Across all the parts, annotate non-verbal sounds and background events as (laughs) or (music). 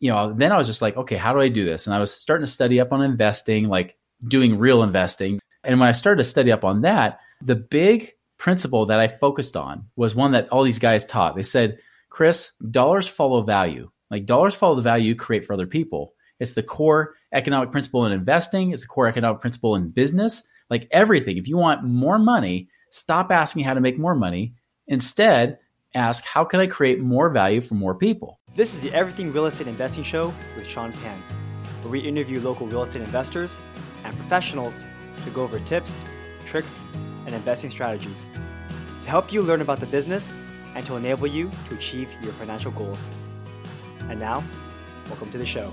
you know, then I was just like, okay, how do I do this? And I was starting to study up on investing, like doing real investing. And when I started to study up on that, the big principle that I focused on was one that all these guys taught. They said, Chris, dollars follow value. Like dollars follow the value you create for other people. It's the core economic principle in investing. It's a core economic principle in business. Like everything. If you want more money, stop asking how to make more money. Instead, ask how can I create more value for more people? This is the Everything Real Estate Investing Show with Sean Pan, where we interview local real estate investors and professionals to go over tips, tricks, and investing strategies to help you learn about the business and to enable you to achieve your financial goals. And now, welcome to the show.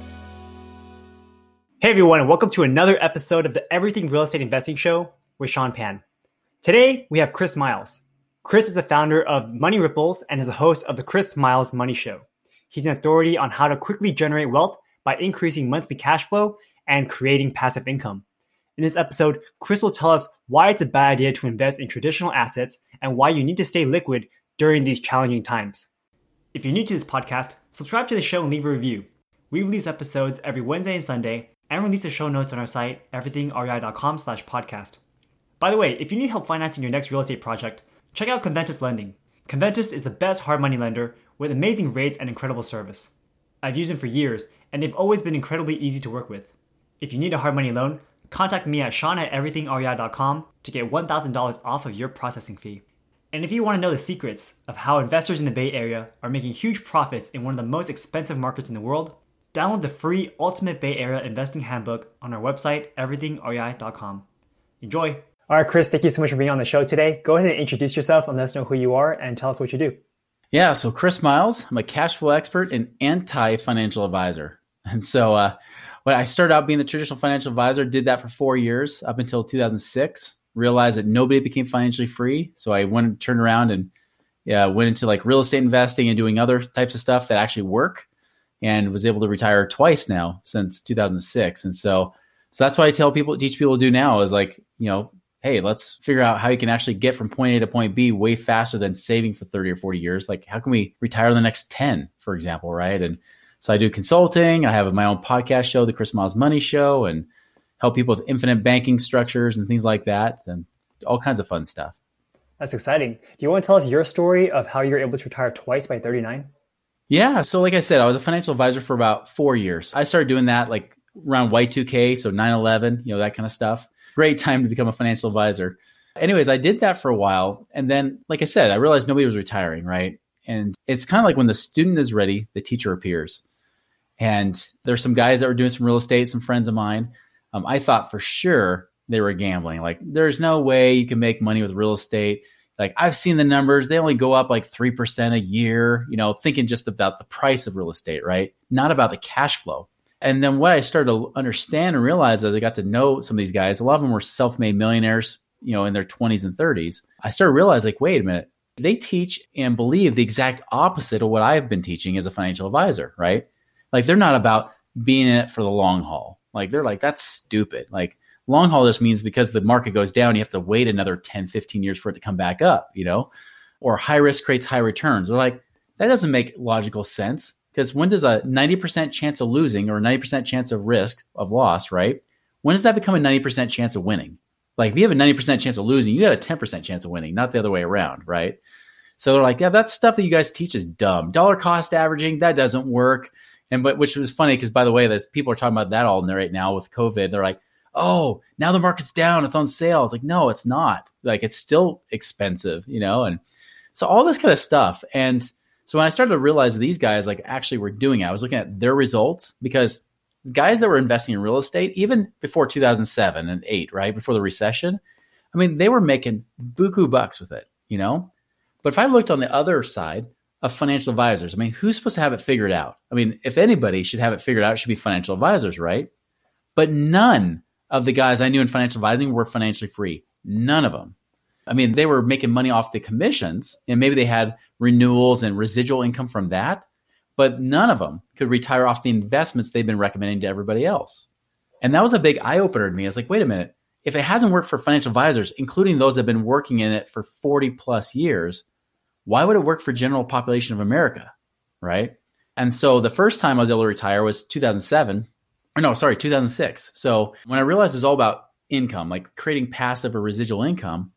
Hey everyone, and welcome to another episode of the Everything Real Estate Investing Show with Sean Pan. Today, we have Chris Miles. Chris is the founder of Money Ripples and is a host of the Chris Miles Money Show. He's an authority on how to quickly generate wealth by increasing monthly cash flow and creating passive income. In this episode, Chris will tell us why it's a bad idea to invest in traditional assets and why you need to stay liquid during these challenging times. If you're new to this podcast, subscribe to the show and leave a review. We release episodes every Wednesday and Sunday and release the show notes on our site, everythingrei.com slash podcast. By the way, if you need help financing your next real estate project, check out Conventus Lending. Conventus is the best hard money lender with amazing rates and incredible service. I've used them for years, and they've always been incredibly easy to work with. If you need a hard money loan, contact me at sean at everythingrei.com to get $1,000 off of your processing fee. And if you want to know the secrets of how investors in the Bay Area are making huge profits in one of the most expensive markets in the world, download the free Ultimate Bay Area Investing Handbook on our website, everythingrei.com. Enjoy! All right, Chris, thank you so much for being on the show today. Go ahead and introduce yourself and let us know who you are and tell us what you do. Yeah, so Chris Miles, I'm a cash flow expert and anti financial advisor. (laughs) And so, uh, when I started out being the traditional financial advisor, did that for four years up until 2006. Realized that nobody became financially free, so I went and turned around and yeah, went into like real estate investing and doing other types of stuff that actually work, and was able to retire twice now since 2006. And so, so that's what I tell people, teach people to do now is like, you know, hey, let's figure out how you can actually get from point A to point B way faster than saving for 30 or 40 years. Like, how can we retire in the next 10, for example, right? And so I do consulting. I have my own podcast show, The Chris Miles Money Show, and help people with infinite banking structures and things like that, and all kinds of fun stuff. That's exciting. Do you want to tell us your story of how you're able to retire twice by 39? Yeah. So, like I said, I was a financial advisor for about four years. I started doing that like around Y2K, so 9 11, you know, that kind of stuff great time to become a financial advisor. Anyways, I did that for a while. And then, like I said, I realized nobody was retiring, right? And it's kind of like when the student is ready, the teacher appears. And there's some guys that were doing some real estate, some friends of mine. Um, I thought for sure they were gambling. Like, there's no way you can make money with real estate. Like, I've seen the numbers, they only go up like 3% a year, you know, thinking just about the price of real estate, right? Not about the cash flow. And then what I started to understand and realize as I got to know some of these guys, a lot of them were self-made millionaires, you know, in their 20s and 30s. I started to realize like, wait a minute, they teach and believe the exact opposite of what I've been teaching as a financial advisor, right? Like they're not about being in it for the long haul. Like they're like, that's stupid. Like long haul just means because the market goes down, you have to wait another 10, 15 years for it to come back up, you know? Or high risk creates high returns. They're like, that doesn't make logical sense. Because when does a 90% chance of losing or a 90% chance of risk of loss, right? When does that become a 90% chance of winning? Like if you have a 90% chance of losing, you got a 10% chance of winning, not the other way around, right? So they're like, yeah, that stuff that you guys teach is dumb. Dollar cost averaging, that doesn't work. And but which was funny because by the way, there's people are talking about that all right now with COVID. They're like, oh, now the market's down, it's on sale. It's like, no, it's not. Like it's still expensive, you know, and so all this kind of stuff. And so when I started to realize these guys like actually were doing it, I was looking at their results because guys that were investing in real estate, even before 2007 and 8, right? Before the recession, I mean, they were making buku bucks with it, you know? But if I looked on the other side of financial advisors, I mean, who's supposed to have it figured out? I mean, if anybody should have it figured out, it should be financial advisors, right? But none of the guys I knew in financial advising were financially free. None of them. I mean, they were making money off the commissions and maybe they had renewals and residual income from that, but none of them could retire off the investments they've been recommending to everybody else. And that was a big eye opener to me. I was like, wait a minute. If it hasn't worked for financial advisors, including those that have been working in it for 40 plus years, why would it work for general population of America? Right. And so the first time I was able to retire was 2007. Or no, sorry, 2006. So when I realized it was all about income, like creating passive or residual income,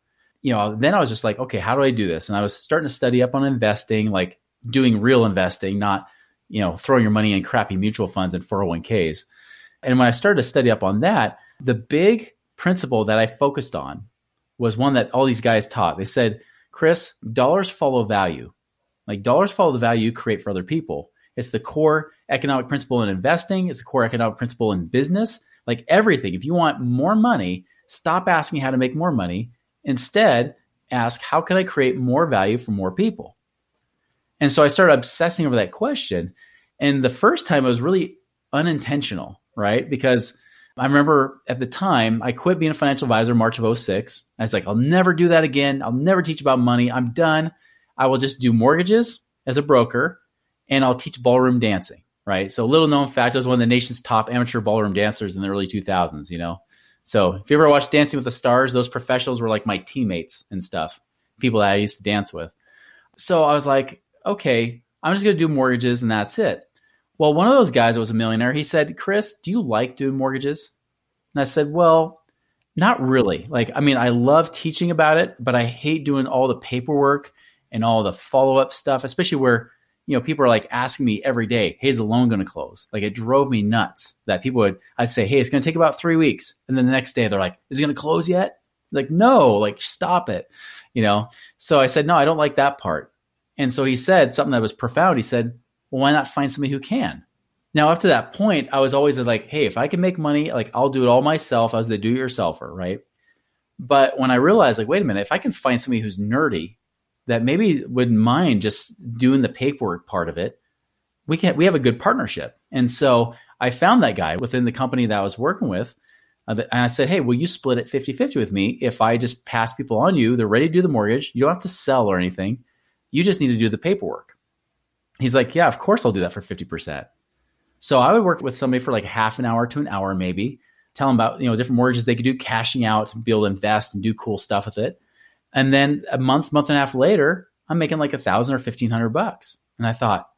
you know, then I was just like, okay, how do I do this? And I was starting to study up on investing, like doing real investing, not, you know, throwing your money in crappy mutual funds and 401ks. And when I started to study up on that, the big principle that I focused on was one that all these guys taught. They said, Chris, dollars follow value. Like dollars follow the value you create for other people. It's the core economic principle in investing. It's the core economic principle in business. Like everything. If you want more money, stop asking how to make more money. Instead, ask, how can I create more value for more people? And so I started obsessing over that question. And the first time it was really unintentional, right? Because I remember at the time I quit being a financial advisor March of 06. I was like, I'll never do that again. I'll never teach about money. I'm done. I will just do mortgages as a broker and I'll teach ballroom dancing, right? So little known fact, I was one of the nation's top amateur ballroom dancers in the early 2000s, you know? So if you ever watched Dancing with the Stars, those professionals were like my teammates and stuff, people that I used to dance with. So I was like, okay, I'm just going to do mortgages and that's it. Well, one of those guys that was a millionaire, he said, Chris, do you like doing mortgages? And I said, well, not really. Like, I mean, I love teaching about it, but I hate doing all the paperwork and all the follow up stuff, especially where, you know, people are like asking me every day, hey, is the loan going to close? Like, it drove me nuts that people would, I'd say, hey, it's going to take about three weeks. And then the next day they're like, is it going to close yet? Like, no, like, stop it. You know? So I said, no, I don't like that part. And so he said something that was profound. He said, well, why not find somebody who can? Now, up to that point, I was always like, hey, if I can make money, like I'll do it all myself. I was the do yourselfer, right? But when I realized, like, wait a minute, if I can find somebody who's nerdy that maybe wouldn't mind just doing the paperwork part of it, we can we have a good partnership. And so I found that guy within the company that I was working with. Uh, and I said, hey, will you split it 50 50 with me if I just pass people on you? They're ready to do the mortgage. You don't have to sell or anything. You just need to do the paperwork. He's like, yeah, of course I'll do that for 50%. So I would work with somebody for like half an hour to an hour, maybe, tell them about, you know, different mortgages they could do, cashing out to be able to invest and do cool stuff with it. And then a month, month and a half later, I'm making like a thousand or fifteen hundred bucks. And I thought,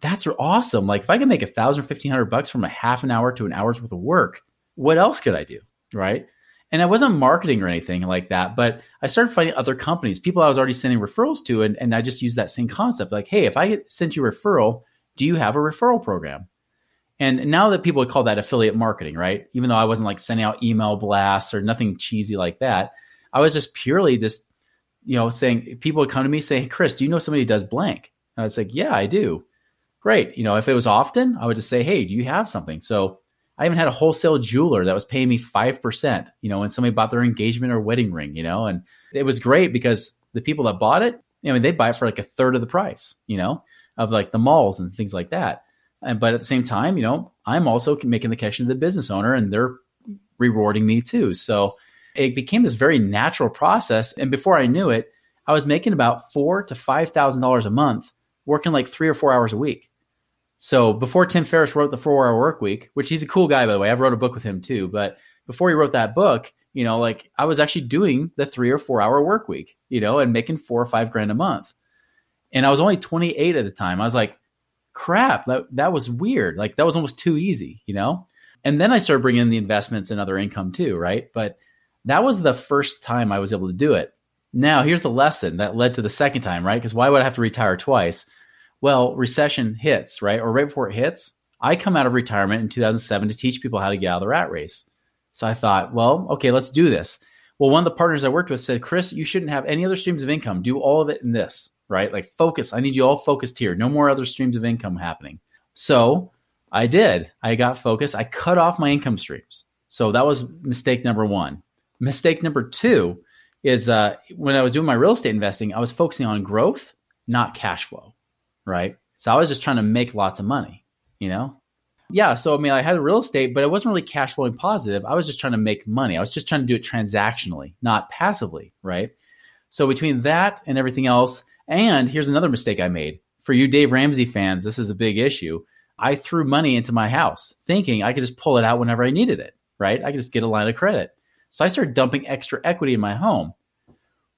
that's awesome. Like if I can make a thousand or fifteen hundred bucks from a half an hour to an hour's worth of work, what else could I do? Right. And I wasn't marketing or anything like that, but I started finding other companies, people I was already sending referrals to, and, and I just used that same concept. Like, hey, if I sent you a referral, do you have a referral program? And now that people would call that affiliate marketing, right? Even though I wasn't like sending out email blasts or nothing cheesy like that, I was just purely just, you know, saying people would come to me say, Hey, Chris, do you know somebody who does blank? And I was like, Yeah, I do. Great. You know, if it was often, I would just say, Hey, do you have something? So I even had a wholesale jeweler that was paying me 5%, you know, when somebody bought their engagement or wedding ring, you know, and it was great because the people that bought it, I mean, they buy it for like a third of the price, you know, of like the malls and things like that. And, but at the same time, you know, I'm also making the connection to the business owner and they're rewarding me too. So it became this very natural process. And before I knew it, I was making about four to five thousand dollars a month, working like three or four hours a week. So before Tim Ferriss wrote the Four Hour Work Week, which he's a cool guy by the way, I've wrote a book with him too. But before he wrote that book, you know, like I was actually doing the three or four hour work week, you know, and making four or five grand a month. And I was only 28 at the time. I was like, crap, that that was weird. Like that was almost too easy, you know. And then I started bringing in the investments and other income too, right? But that was the first time I was able to do it. Now, here's the lesson that led to the second time, right? Because why would I have to retire twice? well, recession hits, right? Or right before it hits, I come out of retirement in 2007 to teach people how to get out of the rat race. So I thought, well, okay, let's do this. Well, one of the partners I worked with said, Chris, you shouldn't have any other streams of income. Do all of it in this, right? Like focus. I need you all focused here. No more other streams of income happening. So I did. I got focused. I cut off my income streams. So that was mistake number one. Mistake number two is uh, when I was doing my real estate investing, I was focusing on growth, not cash flow right? So I was just trying to make lots of money, you know? Yeah. So, I mean, I had real estate, but it wasn't really cash flowing positive. I was just trying to make money. I was just trying to do it transactionally, not passively, right? So, between that and everything else, and here's another mistake I made. For you Dave Ramsey fans, this is a big issue. I threw money into my house thinking I could just pull it out whenever I needed it, right? I could just get a line of credit. So I started dumping extra equity in my home.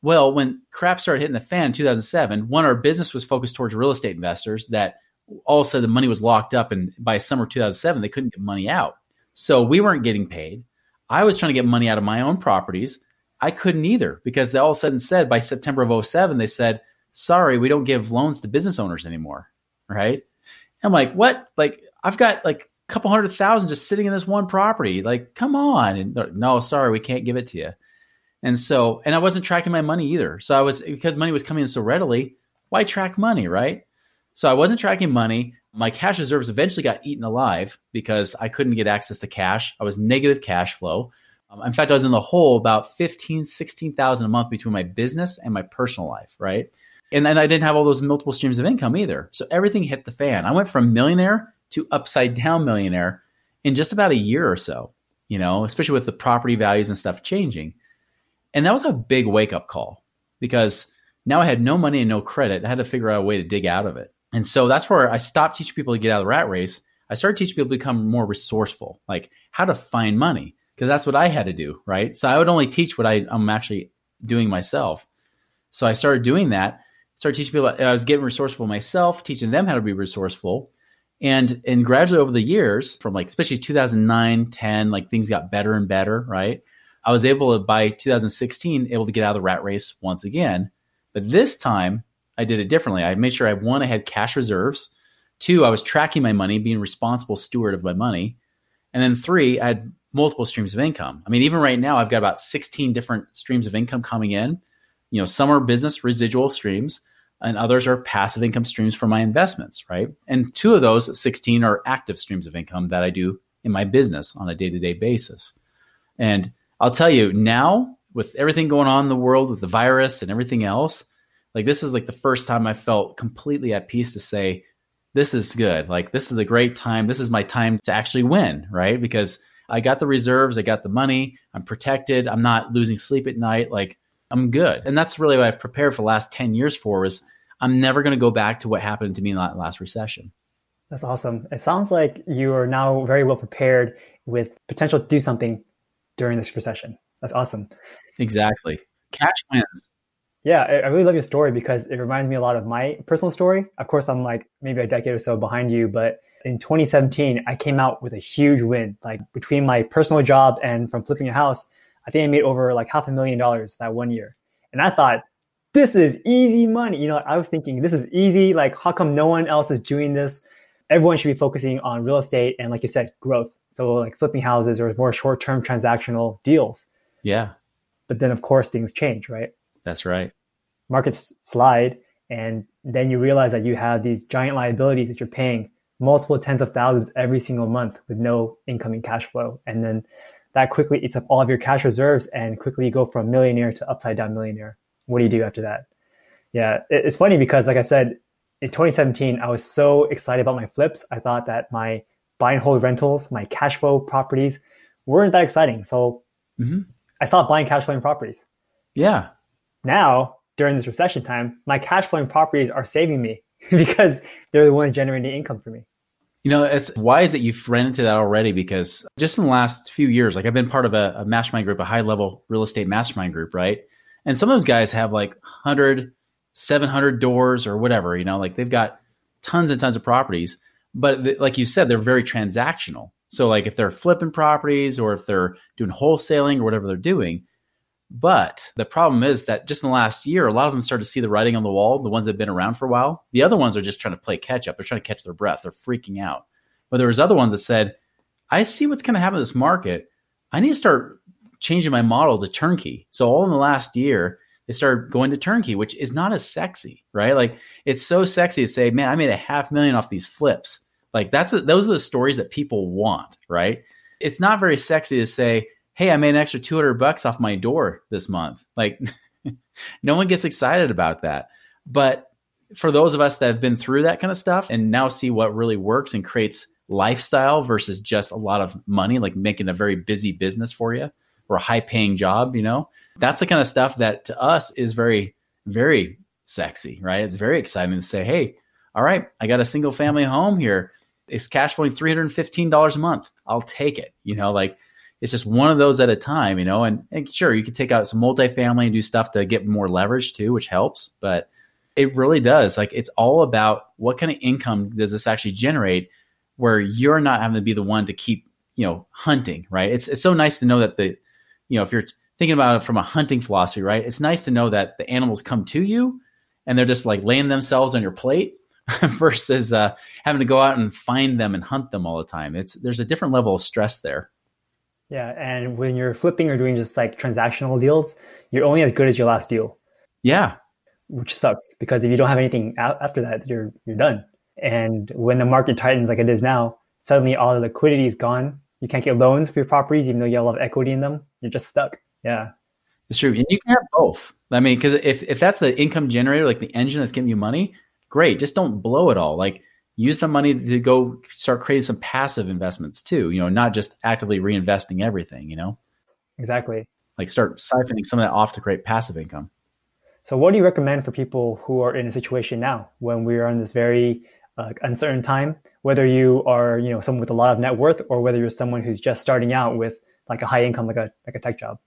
Well, when crap started hitting the fan in 2007, one, our business was focused towards real estate investors that all sudden the money was locked up and by summer 2007 they couldn't get money out. So we weren't getting paid. I was trying to get money out of my own properties. I couldn't either because they all of a sudden said by september of 07 they said sorry we don't give loans to business owners anymore right? I'm like what? Like i've got like couple hundred thousand just sitting in this one property like come on and no sorry we can't give it to you and so and i wasn't tracking my money either so i was because money was coming in so readily why track money right so I wasn't tracking money. My cash reserves eventually got eaten alive because I couldn't get access to cash. I was negative cash flow. Um, in fact, I was in the hole about 15, 16,000 a month between my business and my personal life, right? And then I didn't have all those multiple streams of income either. So everything hit the fan. I went from millionaire to upside down millionaire in just about a year or so, you know, especially with the property values and stuff changing. And that was a big wake up call because now I had no money and no credit. I had to figure out a way to dig out of it. And so that's where I stopped teaching people to get out of the rat race. I started teaching people to become more resourceful, like how to find money, because that's what I had to do, right? So I would only teach what I, am actually doing myself. So I started doing that, started teaching people, I was getting resourceful myself, teaching them how to be resourceful. And, and gradually over the years, from like, especially 2009, 10, like things got better and better, right? I was able to, by 2016, able to get out of the rat race once again. But this time, I did it differently. I made sure I one, I had cash reserves. Two, I was tracking my money, being responsible steward of my money. And then three, I had multiple streams of income. I mean, even right now, I've got about 16 different streams of income coming in. You know, some are business residual streams, and others are passive income streams for my investments, right? And two of those 16 are active streams of income that I do in my business on a day to day basis. And I'll tell you now, with everything going on in the world with the virus and everything else, like this is like the first time I felt completely at peace to say, this is good. Like this is a great time. This is my time to actually win, right? Because I got the reserves, I got the money, I'm protected, I'm not losing sleep at night. Like I'm good. And that's really what I've prepared for the last 10 years for is I'm never going to go back to what happened to me in that last recession. That's awesome. It sounds like you are now very well prepared with potential to do something during this recession. That's awesome. Exactly. Catch wins. Yeah, I really love your story because it reminds me a lot of my personal story. Of course, I'm like maybe a decade or so behind you, but in 2017, I came out with a huge win. Like between my personal job and from flipping a house, I think I made over like half a million dollars that one year. And I thought, this is easy money. You know, I was thinking, this is easy. Like, how come no one else is doing this? Everyone should be focusing on real estate and, like you said, growth. So, like flipping houses or more short term transactional deals. Yeah. But then, of course, things change, right? That's right. Markets slide, and then you realize that you have these giant liabilities that you're paying multiple tens of thousands every single month with no incoming cash flow. And then that quickly eats up all of your cash reserves and quickly you go from millionaire to upside down millionaire. What do you do after that? Yeah, it's funny because, like I said, in 2017, I was so excited about my flips. I thought that my buy and hold rentals, my cash flow properties weren't that exciting. So mm-hmm. I stopped buying cash flowing properties. Yeah. Now, during this recession time, my cash flowing properties are saving me (laughs) because they're the ones generating income for me. You know, it's wise that you've ran into that already because just in the last few years, like I've been part of a, a mastermind group, a high level real estate mastermind group, right? And some of those guys have like 100, 700 doors or whatever, you know, like they've got tons and tons of properties. But th- like you said, they're very transactional. So, like if they're flipping properties or if they're doing wholesaling or whatever they're doing, but the problem is that just in the last year, a lot of them started to see the writing on the wall, the ones that have been around for a while. The other ones are just trying to play catch up. They're trying to catch their breath. They're freaking out. But there was other ones that said, I see what's going to happen in this market. I need to start changing my model to turnkey. So all in the last year, they started going to turnkey, which is not as sexy, right? Like it's so sexy to say, man, I made a half million off these flips. Like that's a, those are the stories that people want, right? It's not very sexy to say, hey, I made an extra 200 bucks off my door this month. Like, (laughs) no one gets excited about that. But for those of us that have been through that kind of stuff and now see what really works and creates lifestyle versus just a lot of money, like making a very busy business for you or a high paying job, you know, that's the kind of stuff that to us is very, very sexy, right? It's very exciting to say, hey, all right, I got a single family home here. It's cash flowing $315 a month. I'll take it. You know, like it's just one of those at a time, you know. And, and sure, you could take out some multifamily and do stuff to get more leverage too, which helps. But It really does. Like it's all about what kind of income does this actually generate where you're not having to be the one to keep, you know, hunting, right? It's it's so nice to know that the, you know, if you're thinking about it from a hunting philosophy, right? It's nice to know that the animals come to you and they're just like laying themselves on your plate (laughs) versus uh, having to go out and find them and hunt them all the time. It's there's a different level of stress there. Yeah, and when you're flipping or doing just like transactional deals, you're only as good as your last deal. Yeah, which sucks because if you don't have anything after that, you're you're done. And when the market tightens like it is now, suddenly all the liquidity is gone. You can't get loans for your properties, even though you have a lot of equity in them. You're just stuck. Yeah, it's true. And you can have both. I mean, because if if that's the income generator, like the engine that's giving you money, great. Just don't blow it all. Like use the money to go start creating some passive investments too. You know, not just actively reinvesting everything. You know, exactly. Like start siphoning some of that off to create passive income. So, what do you recommend for people who are in a situation now when we are in this very uh, uncertain time? Whether you are, you know, someone with a lot of net worth, or whether you're someone who's just starting out with like a high income, like a like a tech job.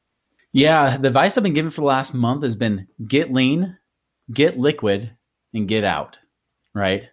Yeah, the advice I've been given for the last month has been get lean, get liquid, and get out. Right,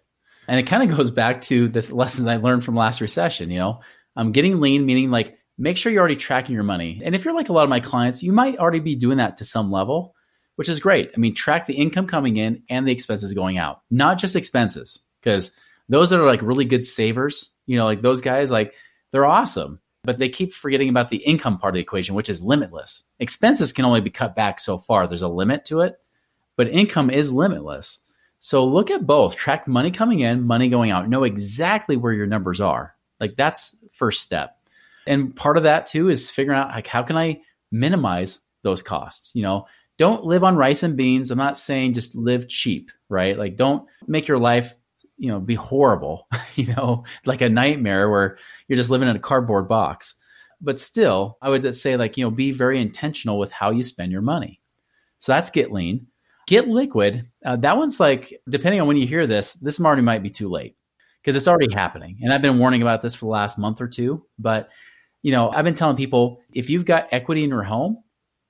and it kind of goes back to the lessons I learned from last recession. You know, I'm getting lean, meaning like make sure you're already tracking your money. And if you're like a lot of my clients, you might already be doing that to some level which is great. I mean, track the income coming in and the expenses going out, not just expenses, because those that are like really good savers, you know, like those guys, like they're awesome, but they keep forgetting about the income part of the equation, which is limitless. Expenses can only be cut back so far. There's a limit to it, but income is limitless. So look at both. Track money coming in, money going out. Know exactly where your numbers are. Like that's first step. And part of that too is figuring out like how can I minimize those costs? You know, don't live on rice and beans. I'm not saying just live cheap, right? Like don't make your life, you know, be horrible, (laughs) you know, like a nightmare where you're just living in a cardboard box. But still, I would say like, you know, be very intentional with how you spend your money. So that's get lean. Get liquid. Uh, that one's like, depending on when you hear this, this already might be too late because it's already happening. And I've been warning about this for the last month or two. But, you know, I've been telling people if you've got equity in your home,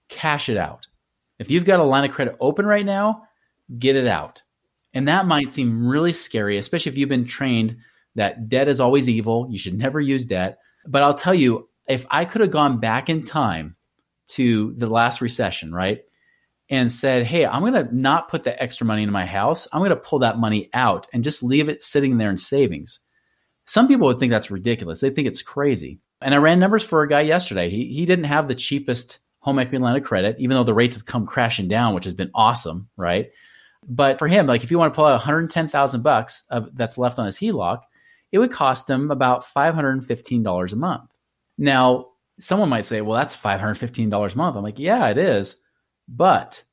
cash it out if you've got a line of credit open right now, get it out. And that might seem really scary, especially if you've been trained that debt is always evil. You should never use debt. But I'll tell you, if I could have gone back in time to the last recession, right? And said, hey, I'm going to not put that extra money into my house. I'm going to pull that money out and just leave it sitting there in savings. Some people would think that's ridiculous. They think it's crazy. And I ran numbers for a guy yesterday. He, he didn't have the cheapest home equity line of credit, even though the rates have come crashing down, which has been awesome, right? But for him, like if you want to pull out 110,000 bucks of that's left on his HELOC, it would cost him about $515 a month. Now, someone might say, well, that's $515 a month. I'm like, yeah, it is. But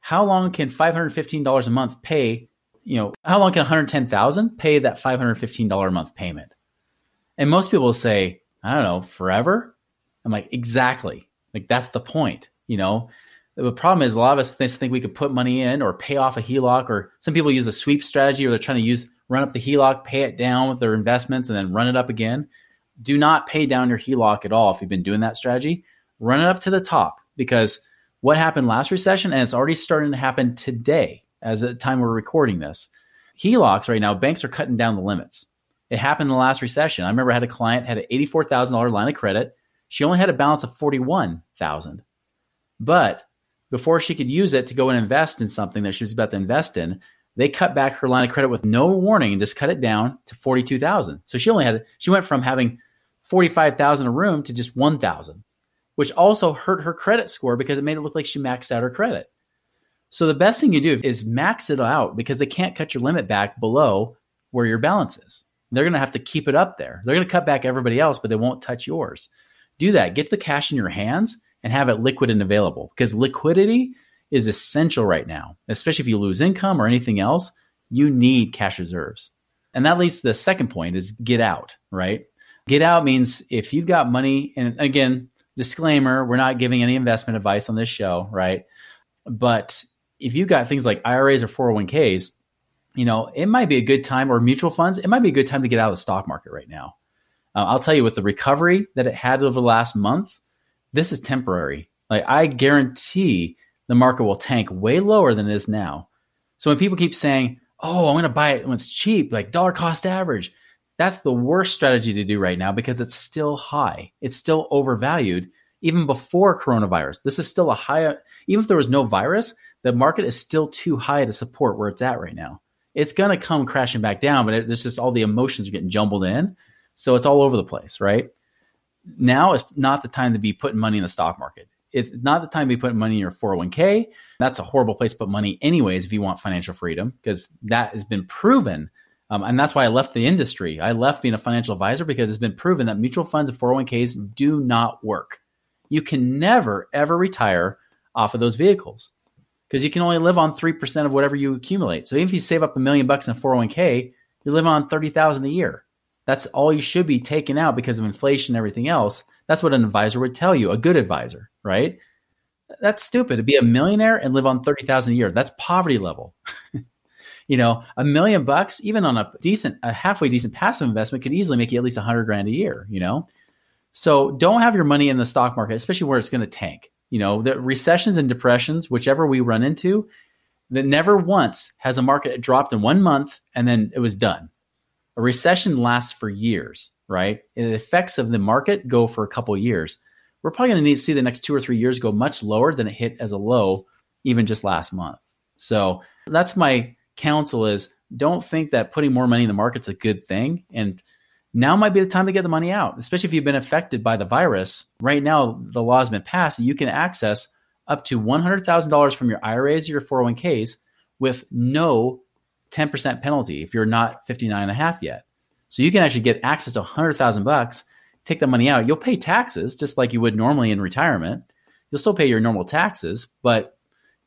how long can $515 a month pay? You know, how long can 110,000 pay that $515 a month payment? And most people say, I don't know, forever. I'm like, exactly. Like that's the point, you know. The problem is a lot of us think we could put money in or pay off a HELOC, or some people use a sweep strategy, or they're trying to use run up the HELOC, pay it down with their investments, and then run it up again. Do not pay down your HELOC at all if you've been doing that strategy. Run it up to the top because what happened last recession, and it's already starting to happen today as the time we're recording this. HELOCs right now, banks are cutting down the limits. It happened in the last recession. I remember I had a client had an eighty-four thousand dollar line of credit. She only had a balance of 41,000. But before she could use it to go and invest in something that she was about to invest in, they cut back her line of credit with no warning and just cut it down to 42,000. So she only had she went from having 45,000 a room to just 1,000, which also hurt her credit score because it made it look like she maxed out her credit. So the best thing you do is max it out because they can't cut your limit back below where your balance is. They're going to have to keep it up there. They're going to cut back everybody else, but they won't touch yours do that. Get the cash in your hands and have it liquid and available because liquidity is essential right now, especially if you lose income or anything else. You need cash reserves. And that leads to the second point is get out, right? Get out means if you've got money, and again, disclaimer, we're not giving any investment advice on this show, right? But if you've got things like IRAs or 401ks, you know, it might be a good time or mutual funds, it might be a good time to get out of the stock market right now. Uh, I'll tell you, with the recovery that it had over the last month, this is temporary. Like I guarantee the market will tank way lower than it is now. So when people keep saying, "Oh, I'm going to buy it when it's cheap, like dollar cost average," that's the worst strategy to do right now because it's still high. It's still overvalued even before coronavirus. This is still a high even if there was no virus, the market is still too high to support where it's at right now. It's going to come crashing back down, but it, it's just all the emotions are getting jumbled in. So it's all over the place, right? Now is not the time to be putting money in the stock market. It's not the time to be putting money in your 401k. That's a horrible place to put money, anyways, if you want financial freedom, because that has been proven. Um, and that's why I left the industry. I left being a financial advisor because it's been proven that mutual funds and 401ks do not work. You can never, ever retire off of those vehicles because you can only live on 3% of whatever you accumulate. So even if you save up a million bucks in a 401k, you're living on 30,000 a year. That's all you should be taking out because of inflation and everything else. That's what an advisor would tell you, a good advisor, right? That's stupid to be a millionaire and live on 30,000 a year. That's poverty level. (laughs) you know, a million bucks, even on a decent, a halfway decent passive investment could easily make you at least a hundred grand a year, you know? So don't have your money in the stock market, especially where it's going to tank. You know, the recessions and depressions, whichever we run into, that never once has a market dropped in one month and then it was done. A recession lasts for years, right? The effects of the market go for a couple years. We're probably going to need to see the next two or three years go much lower than it hit as a low, even just last month. So that's my counsel is don't think that putting more money in the market's a good thing. And now might be the time to get the money out, especially if you've been affected by the virus. Right now, the law has been passed. You can access up to $100,000 from your IRAs or your 401ks with no 10% penalty if you're not 59 and a half yet. So you can actually get access to 100,000 bucks, take the money out. You'll pay taxes just like you would normally in retirement. You'll still pay your normal taxes, but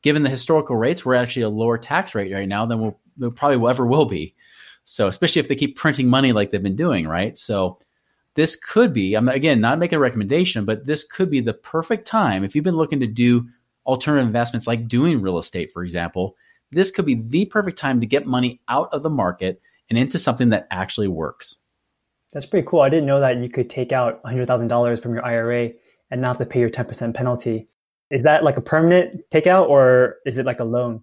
given the historical rates, we're actually a lower tax rate right now than we'll, we'll probably ever will be. So especially if they keep printing money like they've been doing, right? So this could be, I'm again not making a recommendation, but this could be the perfect time if you've been looking to do alternative investments like doing real estate, for example. This could be the perfect time to get money out of the market and into something that actually works. That's pretty cool. I didn't know that you could take out $100,000 from your IRA and not have to pay your 10% penalty. Is that like a permanent takeout or is it like a loan?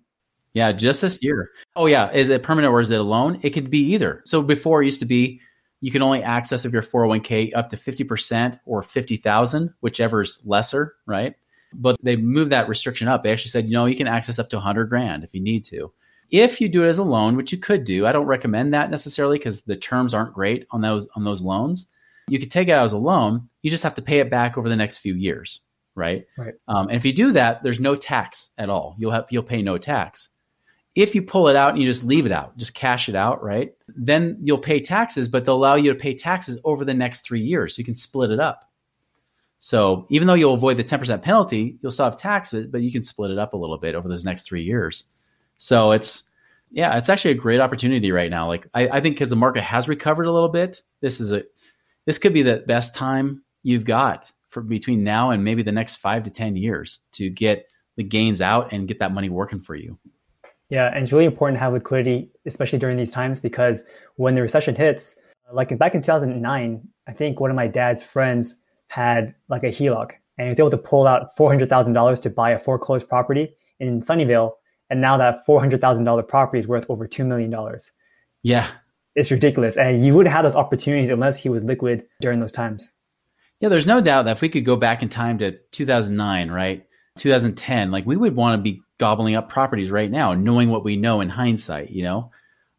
Yeah, just this year. Oh yeah, is it permanent or is it a loan? It could be either. So before it used to be you can only access of your 401k up to 50% or 50,000, whichever's lesser, right? But they moved that restriction up. They actually said, you know, you can access up to 100 grand if you need to. If you do it as a loan, which you could do, I don't recommend that necessarily because the terms aren't great on those on those loans. You could take it out as a loan. You just have to pay it back over the next few years, right? Right. Um, and if you do that, there's no tax at all. You'll have you'll pay no tax. If you pull it out and you just leave it out, just cash it out, right? Then you'll pay taxes, but they'll allow you to pay taxes over the next three years. So you can split it up. So even though you'll avoid the 10% penalty, you'll still have taxes, but you can split it up a little bit over those next three years. So it's, yeah, it's actually a great opportunity right now. Like I, I think because the market has recovered a little bit, this is a, this could be the best time you've got for between now and maybe the next five to 10 years to get the gains out and get that money working for you. Yeah, and it's really important to have liquidity, especially during these times, because when the recession hits, like back in 2009, I think one of my dad's friends had like a HELOC and he was able to pull out $400,000 to buy a foreclosed property in Sunnyvale. And now that $400,000 property is worth over $2 million. Yeah. It's ridiculous. And you wouldn't have those opportunities unless he was liquid during those times. Yeah, there's no doubt that if we could go back in time to 2009, right? 2010, like we would want to be gobbling up properties right now, knowing what we know in hindsight, you know?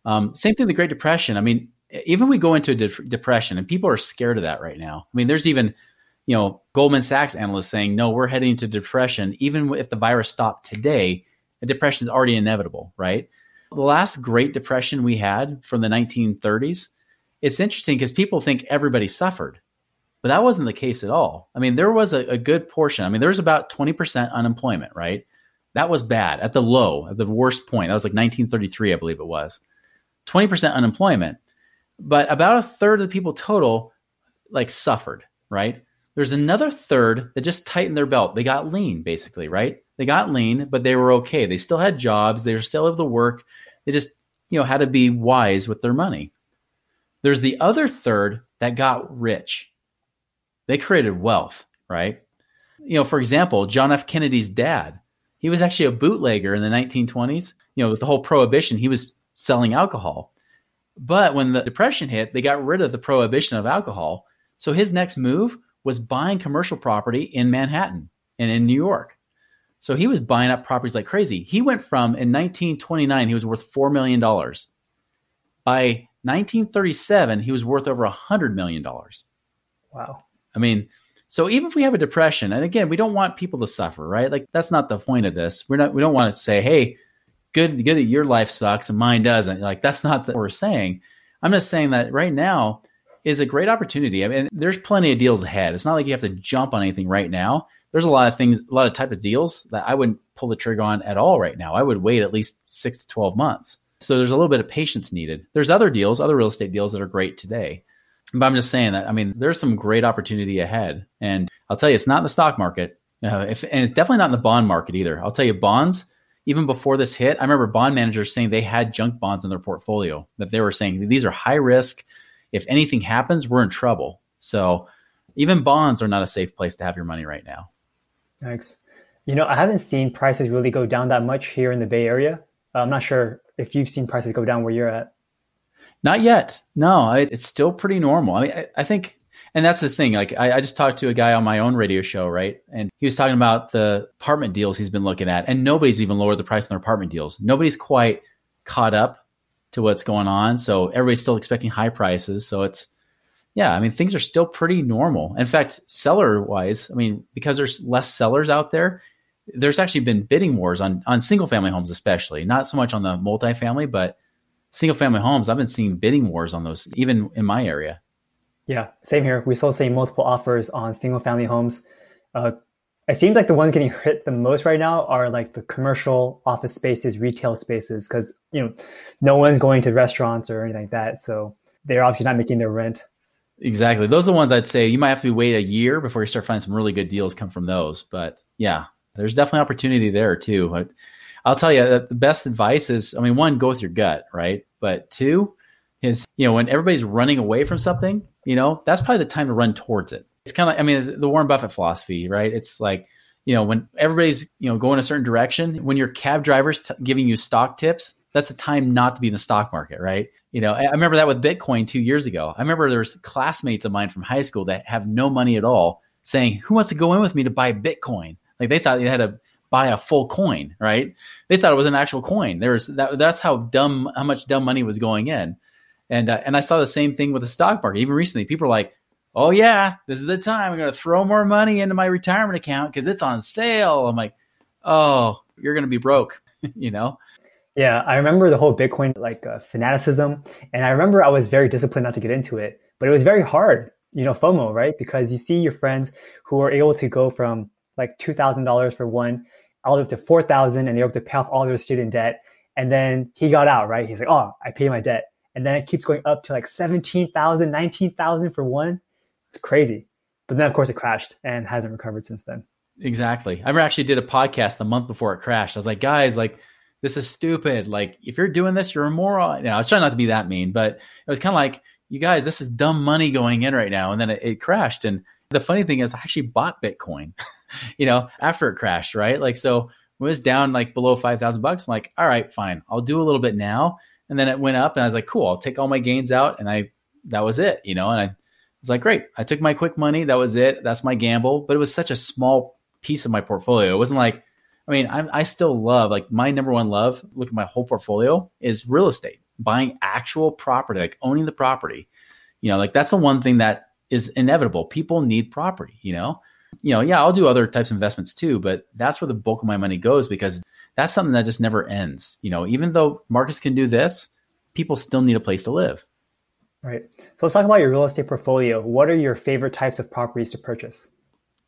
Um, same thing, the Great Depression. I mean, even we go into a de- depression and people are scared of that right now. I mean, there's even, you know, Goldman Sachs analysts saying, no, we're heading into depression. Even if the virus stopped today, a depression is already inevitable, right? The last Great Depression we had from the 1930s, it's interesting because people think everybody suffered, but that wasn't the case at all. I mean, there was a, a good portion. I mean, there was about 20% unemployment, right? That was bad at the low, at the worst point. That was like 1933, I believe it was. 20% unemployment. But about a third of the people total like suffered, right? There's another third that just tightened their belt. They got lean, basically, right? They got lean, but they were okay. They still had jobs. They were still able to work. They just, you know, had to be wise with their money. There's the other third that got rich. They created wealth, right? You know, for example, John F. Kennedy's dad He was actually a bootlegger in the 1920s. You know, with the whole prohibition, he was selling alcohol. But when the depression hit, they got rid of the prohibition of alcohol. So his next move was buying commercial property in Manhattan and in New York. So he was buying up properties like crazy. He went from in 1929 he was worth 4 million dollars. By 1937 he was worth over 100 million dollars. Wow. I mean, so even if we have a depression, and again, we don't want people to suffer, right? Like that's not the point of this. We're not we don't want to say, "Hey, good good that your life sucks and mine doesn't." Like that's not what we're saying. I'm just saying that right now is a great opportunity. I mean, there's plenty of deals ahead. It's not like you have to jump on anything right now. There's a lot of things, a lot of type of deals that I wouldn't pull the trigger on at all right now. I would wait at least six to 12 months. So there's a little bit of patience needed. There's other deals, other real estate deals that are great today. But I'm just saying that, I mean, there's some great opportunity ahead. And I'll tell you, it's not in the stock market. Uh, if, and it's definitely not in the bond market either. I'll tell you, bonds, even before this hit, I remember bond managers saying they had junk bonds in their portfolio, that they were saying these are high risk. If anything happens, we're in trouble. So even bonds are not a safe place to have your money right now. Thanks. You know, I haven't seen prices really go down that much here in the Bay Area. I'm not sure if you've seen prices go down where you're at. Not yet. No, it, it's still pretty normal. I mean, I, I think, and that's the thing. Like, I, I, just talked to a guy on my own radio show, right? And he was talking about the apartment deals he's been looking at, and nobody's even lowered the price on their apartment deals. Nobody's quite caught up to what's going on. So everybody's still expecting high prices. So it's, yeah, I mean, things are still pretty normal. In fact, seller wise, I mean, because there's less sellers out there, there's actually been bidding wars on, on single family homes, especially not so much on the multifamily, but single family homes. I've been seeing bidding wars on those, even in my area. Yeah, same here. We're still seeing multiple offers on single family homes. Uh, it seems like the ones getting hit the most right now are like the commercial office spaces, retail spaces, because you know no one's going to restaurants or anything like that, so they're obviously not making their rent. Exactly. Those are the ones I'd say you might have to wait a year before you start finding some really good deals come from those. But yeah, there's definitely opportunity there too. I'll tell you the best advice is, I mean, one, go with your gut, right? But two is, you know, when everybody's running away from something, you know, that's probably the time to run towards it. It's kind of, I mean, the Warren Buffett philosophy, right? It's like, you know, when everybody's, you know, going a certain direction, when your cab driver's t- giving you stock tips, that's the time not to be in the stock market, right? You know, I remember that with Bitcoin two years ago. I remember there's classmates of mine from high school that have no money at all saying, who wants to go in with me to buy Bitcoin? Like they thought you had to buy a full coin, right? They thought it was an actual coin. There was that, that's how dumb, how much dumb money was going in. And, uh, and I saw the same thing with the stock market. Even recently, people are like, oh yeah, this is the time. I'm going to throw more money into my retirement account because it's on sale. I'm like, oh, you're going to be broke, (laughs) you know? Yeah, I remember the whole Bitcoin like uh, fanaticism, and I remember I was very disciplined not to get into it, but it was very hard, you know, FOMO, right? Because you see your friends who are able to go from like two thousand dollars for one, all the way up to four thousand, and they're able to pay off all their student debt. And then he got out, right? He's like, oh, I pay my debt, and then it keeps going up to like 17,000, 19,000 for one. It's crazy. But then, of course, it crashed and hasn't recovered since then. Exactly. I actually did a podcast the month before it crashed. I was like, guys, like this is stupid. Like, if you're doing this, you're a moron. Know, I was trying not to be that mean, but it was kind of like, you guys, this is dumb money going in right now. And then it, it crashed. And the funny thing is, I actually bought Bitcoin, (laughs) you know, after it crashed, right? Like, so when it was down like below 5,000 bucks. I'm like, all right, fine. I'll do a little bit now. And then it went up and I was like, cool, I'll take all my gains out. And I, that was it, you know, and I was like, great. I took my quick money. That was it. That's my gamble. But it was such a small piece of my portfolio. It wasn't like, I mean, I'm, I still love like my number one love. Look at my whole portfolio is real estate, buying actual property, like owning the property. You know, like that's the one thing that is inevitable. People need property. You know, you know, yeah, I'll do other types of investments too, but that's where the bulk of my money goes because that's something that just never ends. You know, even though markets can do this, people still need a place to live. Right. So let's talk about your real estate portfolio. What are your favorite types of properties to purchase?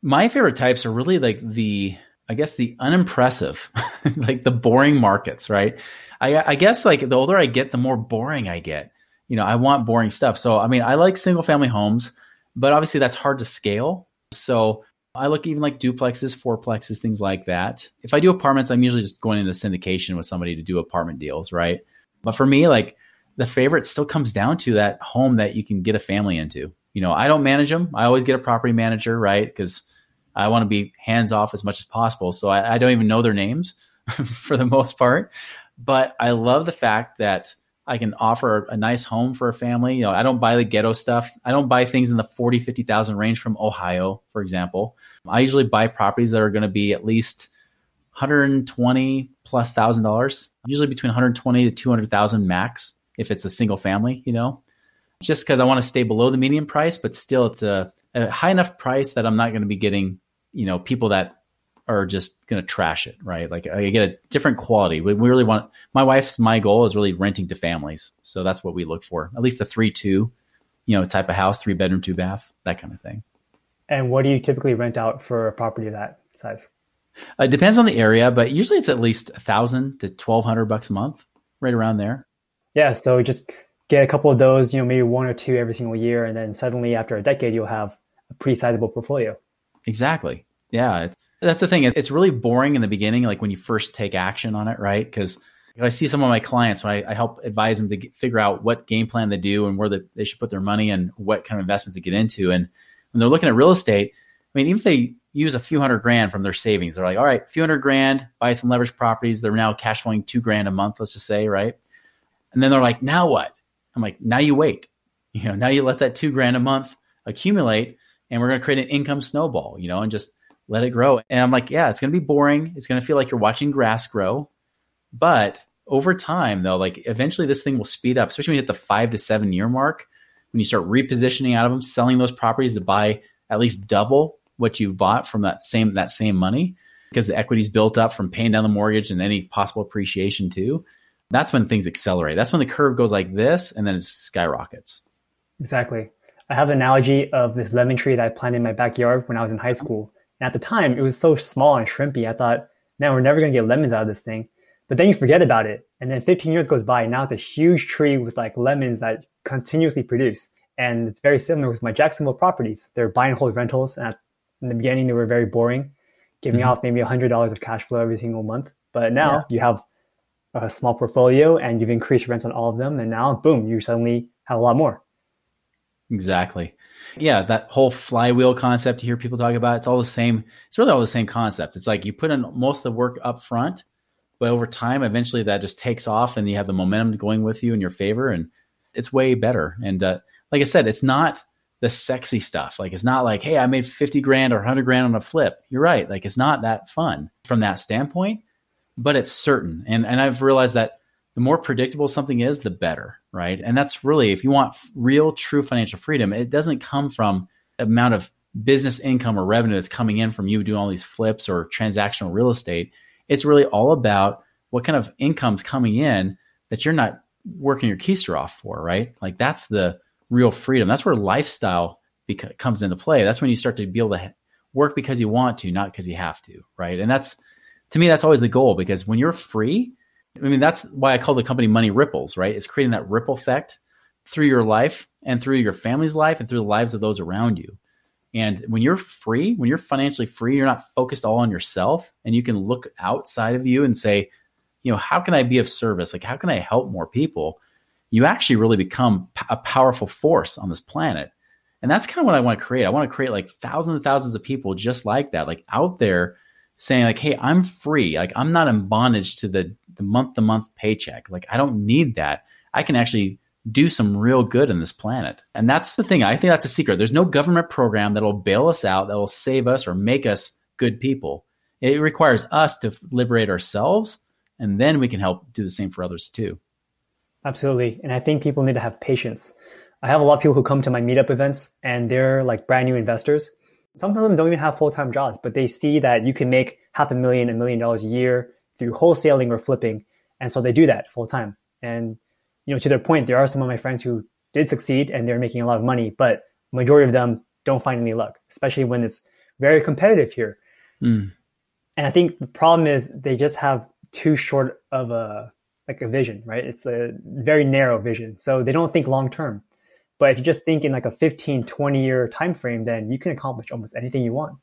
My favorite types are really like the I guess the unimpressive, (laughs) like the boring markets, right? I, I guess like the older I get, the more boring I get. You know, I want boring stuff. So, I mean, I like single family homes, but obviously that's hard to scale. So, I look even like duplexes, fourplexes, things like that. If I do apartments, I'm usually just going into syndication with somebody to do apartment deals, right? But for me, like the favorite still comes down to that home that you can get a family into. You know, I don't manage them. I always get a property manager, right? Because I want to be hands off as much as possible. So I, I don't even know their names (laughs) for the most part. But I love the fact that I can offer a nice home for a family. You know, I don't buy the ghetto stuff. I don't buy things in the 40, 50,000 range from Ohio, for example. I usually buy properties that are going to be at least 120 plus thousand dollars, usually between 120 to 200,000 max if it's a single family, you know, just because I want to stay below the median price, but still it's a, a high enough price that I'm not going to be getting, you know, people that are just going to trash it, right? Like I get a different quality. We, we really want my wife's my goal is really renting to families, so that's what we look for. At least a three two, you know, type of house, three bedroom, two bath, that kind of thing. And what do you typically rent out for a property of that size? Uh, it depends on the area, but usually it's at least a thousand to twelve hundred bucks a month, right around there. Yeah, so just get a couple of those, you know, maybe one or two every single year, and then suddenly after a decade, you'll have a pretty sizable portfolio. Exactly. Yeah, that's the thing. It's really boring in the beginning, like when you first take action on it, right? Because I see some of my clients when I, I help advise them to get, figure out what game plan they do and where the, they should put their money and what kind of investments to get into. And when they're looking at real estate, I mean, even if they use a few hundred grand from their savings, they're like, all right, a few hundred grand, buy some leveraged properties. They're now cash flowing two grand a month, let's just say, right? And then they're like, now what? I'm like, now you wait. You know, now you let that two grand a month accumulate and we're going to create an income snowball, you know, and just let it grow. And I'm like, yeah, it's going to be boring. It's going to feel like you're watching grass grow. But over time, though, like eventually this thing will speed up, especially when you hit the five to seven year mark, when you start repositioning out of them, selling those properties to buy at least double what you've bought from that same that same money because the equity's built up from paying down the mortgage and any possible appreciation too. That's when things accelerate. That's when the curve goes like this and then it skyrockets. Exactly. I have an analogy of this lemon tree that I planted in my backyard when I was in high school. And at the time, it was so small and shrimpy. I thought, man, we're never going to get lemons out of this thing. But then you forget about it. And then 15 years goes by. And now it's a huge tree with like lemons that continuously produce. And it's very similar with my Jacksonville properties. They're buy and hold rentals. And at, in the beginning, they were very boring, giving mm-hmm. off maybe $100 of cash flow every single month. But now yeah. you have a small portfolio and you've increased rents on all of them. And now, boom, you suddenly have a lot more. Exactly yeah, that whole flywheel concept you hear people talk about, it's all the same. It's really all the same concept. It's like you put in most of the work up front, but over time, eventually that just takes off and you have the momentum going with you in your favor and it's way better. And uh, like I said, it's not the sexy stuff. Like it's not like, hey, I made 50 grand or 100 grand on a flip. You're right. Like it's not that fun from that standpoint, but it's certain. And and I've realized that the more predictable something is, the better, right? And that's really, if you want real, true financial freedom, it doesn't come from amount of business income or revenue that's coming in from you doing all these flips or transactional real estate. It's really all about what kind of income's coming in that you're not working your keister off for, right? Like that's the real freedom. That's where lifestyle beca- comes into play. That's when you start to be able to work because you want to, not because you have to, right? And that's to me, that's always the goal because when you're free, I mean, that's why I call the company Money Ripples, right? It's creating that ripple effect through your life and through your family's life and through the lives of those around you. And when you're free, when you're financially free, you're not focused all on yourself and you can look outside of you and say, you know, how can I be of service? Like, how can I help more people? You actually really become a powerful force on this planet. And that's kind of what I want to create. I want to create like thousands and thousands of people just like that, like out there saying like, Hey, I'm free. Like I'm not in bondage to the, the month to month paycheck. Like I don't need that. I can actually do some real good in this planet. And that's the thing. I think that's a secret. There's no government program that'll bail us out, that will save us or make us good people. It requires us to liberate ourselves and then we can help do the same for others too. Absolutely. And I think people need to have patience. I have a lot of people who come to my meetup events and they're like brand new investors some of them don't even have full-time jobs, but they see that you can make half a million, a million dollars a year through wholesaling or flipping. And so they do that full time. And, you know, to their point, there are some of my friends who did succeed and they're making a lot of money, but majority of them don't find any luck, especially when it's very competitive here. Mm. And I think the problem is they just have too short of a like a vision, right? It's a very narrow vision. So they don't think long term. But if you just think in like a 15, 20 year time frame, then you can accomplish almost anything you want.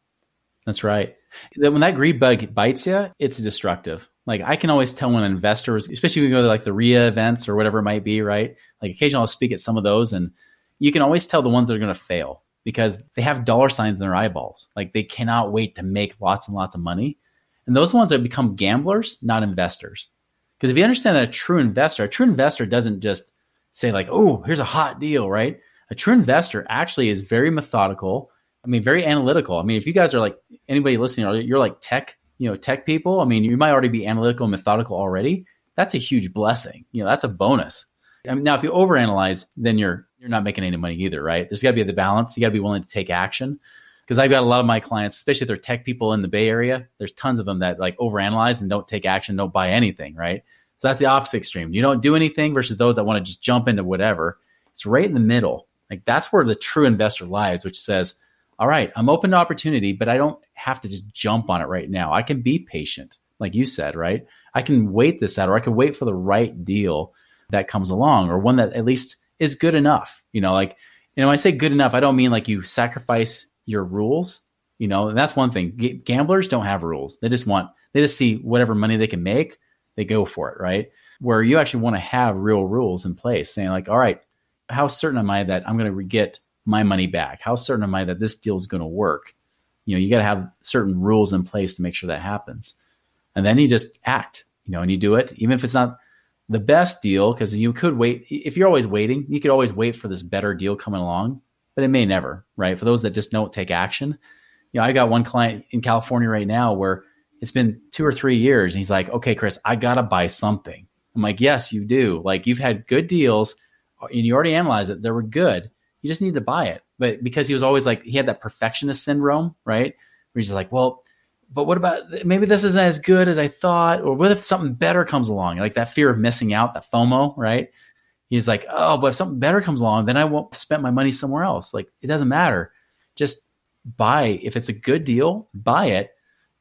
That's right. When that greed bug bites you, it's destructive. Like I can always tell when investors, especially when you go to like the RIA events or whatever it might be, right? Like occasionally I'll speak at some of those and you can always tell the ones that are going to fail because they have dollar signs in their eyeballs. Like they cannot wait to make lots and lots of money. And those ones that become gamblers, not investors. Because if you understand that a true investor, a true investor doesn't just say like, "Oh, here's a hot deal," right? A true investor actually is very methodical. I mean, very analytical. I mean, if you guys are like anybody listening, you're like tech, you know, tech people. I mean, you might already be analytical and methodical already. That's a huge blessing. You know, that's a bonus. I mean, now, if you overanalyze, then you're you're not making any money either, right? There's got to be the balance. You got to be willing to take action. Because I've got a lot of my clients, especially if they're tech people in the Bay Area, there's tons of them that like overanalyze and don't take action, don't buy anything, right? So that's the opposite extreme. You don't do anything versus those that want to just jump into whatever. It's right in the middle. Like that's where the true investor lies, which says, all right, I'm open to opportunity, but I don't have to just jump on it right now. I can be patient, like you said, right? I can wait this out, or I can wait for the right deal that comes along, or one that at least is good enough. You know, like, you know, when I say good enough, I don't mean like you sacrifice your rules, you know, and that's one thing. G- gamblers don't have rules. They just want, they just see whatever money they can make they go for it, right? Where you actually want to have real rules in place, saying like, all right, how certain am I that I'm going to get my money back? How certain am I that this deal is going to work? You know, you got to have certain rules in place to make sure that happens. And then you just act, you know, and you do it, even if it's not the best deal, because you could wait. If you're always waiting, you could always wait for this better deal coming along, but it may never, right? For those that just don't take action. You know, I got one client in California right now where it's been two or three years. And he's like, okay, Chris, I got to buy something. I'm like, yes, you do. Like you've had good deals and you already analyzed it. They were good. You just need to buy it. But because he was always like, he had that perfectionist syndrome, right? Where he's like, well, but what about maybe this isn't as good as I thought? Or what if something better comes along? Like that fear of missing out, that FOMO, right? He's like, oh, but if something better comes along, then I won't spend my money somewhere else. Like it doesn't matter. Just buy. If it's a good deal, buy it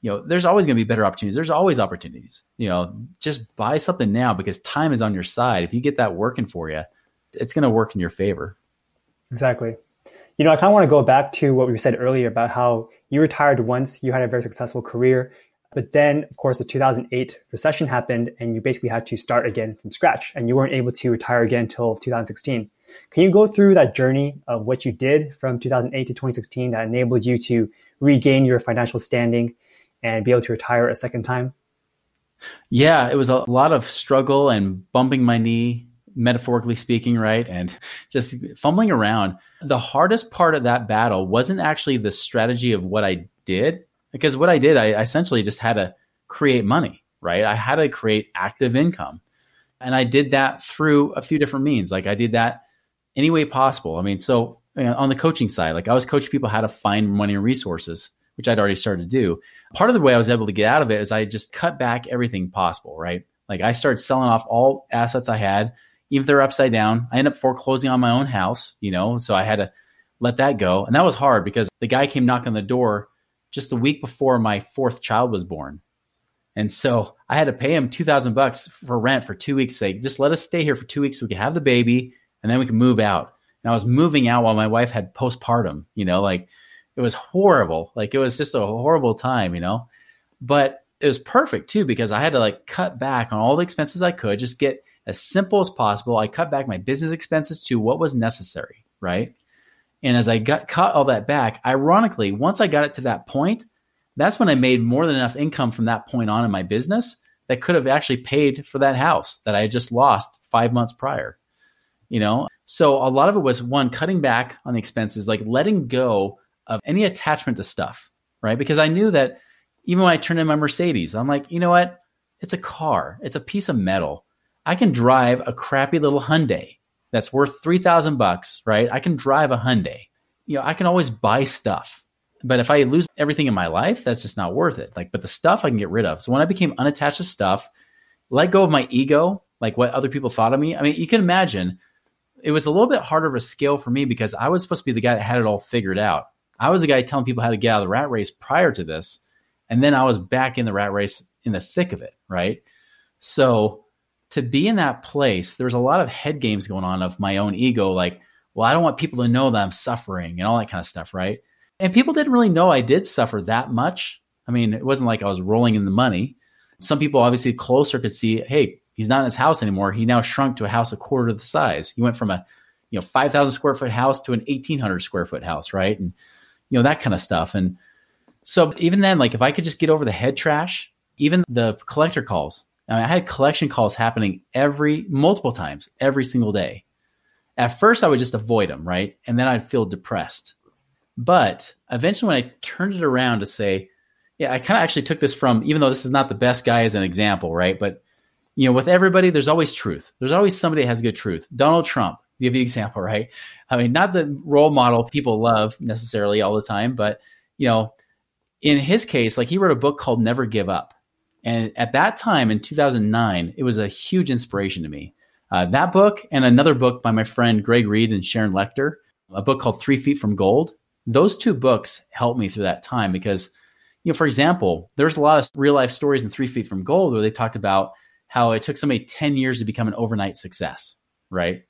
you know, there's always going to be better opportunities. There's always opportunities. You know, just buy something now because time is on your side. If you get that working for you, it's going to work in your favor. Exactly. You know, I kind of want to go back to what we said earlier about how you retired once, you had a very successful career, but then, of course, the 2008 recession happened and you basically had to start again from scratch and you weren't able to retire again until 2016. Can you go through that journey of what you did from 2008 to 2016 that enabled you to regain your financial standing and be able to retire a second time? Yeah, it was a lot of struggle and bumping my knee, metaphorically speaking, right? And just fumbling around. The hardest part of that battle wasn't actually the strategy of what I did, because what I did, I essentially just had to create money, right? I had to create active income. And I did that through a few different means. Like I did that any way possible. I mean, so on the coaching side, like I was coaching people how to find money and resources, which I'd already started to do part of the way I was able to get out of it is I just cut back everything possible, right? Like I started selling off all assets I had, even if they're upside down. I ended up foreclosing on my own house, you know, so I had to let that go. And that was hard because the guy came knocking on the door just the week before my fourth child was born. And so I had to pay him 2000 bucks for rent for two weeks. Say, just let us stay here for two weeks so we can have the baby and then we can move out. And I was moving out while my wife had postpartum, you know, like it was horrible. Like it was just a horrible time, you know. But it was perfect too because I had to like cut back on all the expenses I could, just get as simple as possible. I cut back my business expenses to what was necessary, right? And as I got cut all that back, ironically, once I got it to that point, that's when I made more than enough income from that point on in my business that could have actually paid for that house that I had just lost five months prior. You know, so a lot of it was one cutting back on the expenses, like letting go of any attachment to stuff, right? Because I knew that even when I turned in my Mercedes, I'm like, you know what? It's a car. It's a piece of metal. I can drive a crappy little Hyundai that's worth 3000 bucks, right? I can drive a Hyundai. You know, I can always buy stuff. But if I lose everything in my life, that's just not worth it. Like, but the stuff I can get rid of. So when I became unattached to stuff, let go of my ego, like what other people thought of me. I mean, you can imagine it was a little bit harder of a scale for me because I was supposed to be the guy that had it all figured out. I was the guy telling people how to get out of the rat race prior to this. And then I was back in the rat race in the thick of it, right? So to be in that place, there's a lot of head games going on of my own ego, like, well, I don't want people to know that I'm suffering and all that kind of stuff, right? And people didn't really know I did suffer that much. I mean, it wasn't like I was rolling in the money. Some people obviously closer could see, hey, he's not in his house anymore. He now shrunk to a house a quarter of the size. He went from a you know, 5,000 square foot house to an 1800 square foot house, right? And, you know, that kind of stuff. And so even then, like if I could just get over the head trash, even the collector calls, I, mean, I had collection calls happening every, multiple times, every single day. At first, I would just avoid them, right? And then I'd feel depressed. But eventually, when I turned it around to say, yeah, I kind of actually took this from, even though this is not the best guy as an example, right? But, you know, with everybody, there's always truth. There's always somebody that has good truth. Donald Trump, give you example, (laughs) right? I mean, not the role model people love necessarily all the time, but you know, in his case, like he wrote a book called Never Give Up. And at that time in 2009, it was a huge inspiration to me. Uh, that book and another book by my friend Greg Reid and Sharon Lechter, a book called Three Feet from Gold. Those two books helped me through that time because, you know, for example, there's a lot of real life stories in Three Feet from Gold where they talked about how it took somebody 10 years to become an overnight success, right?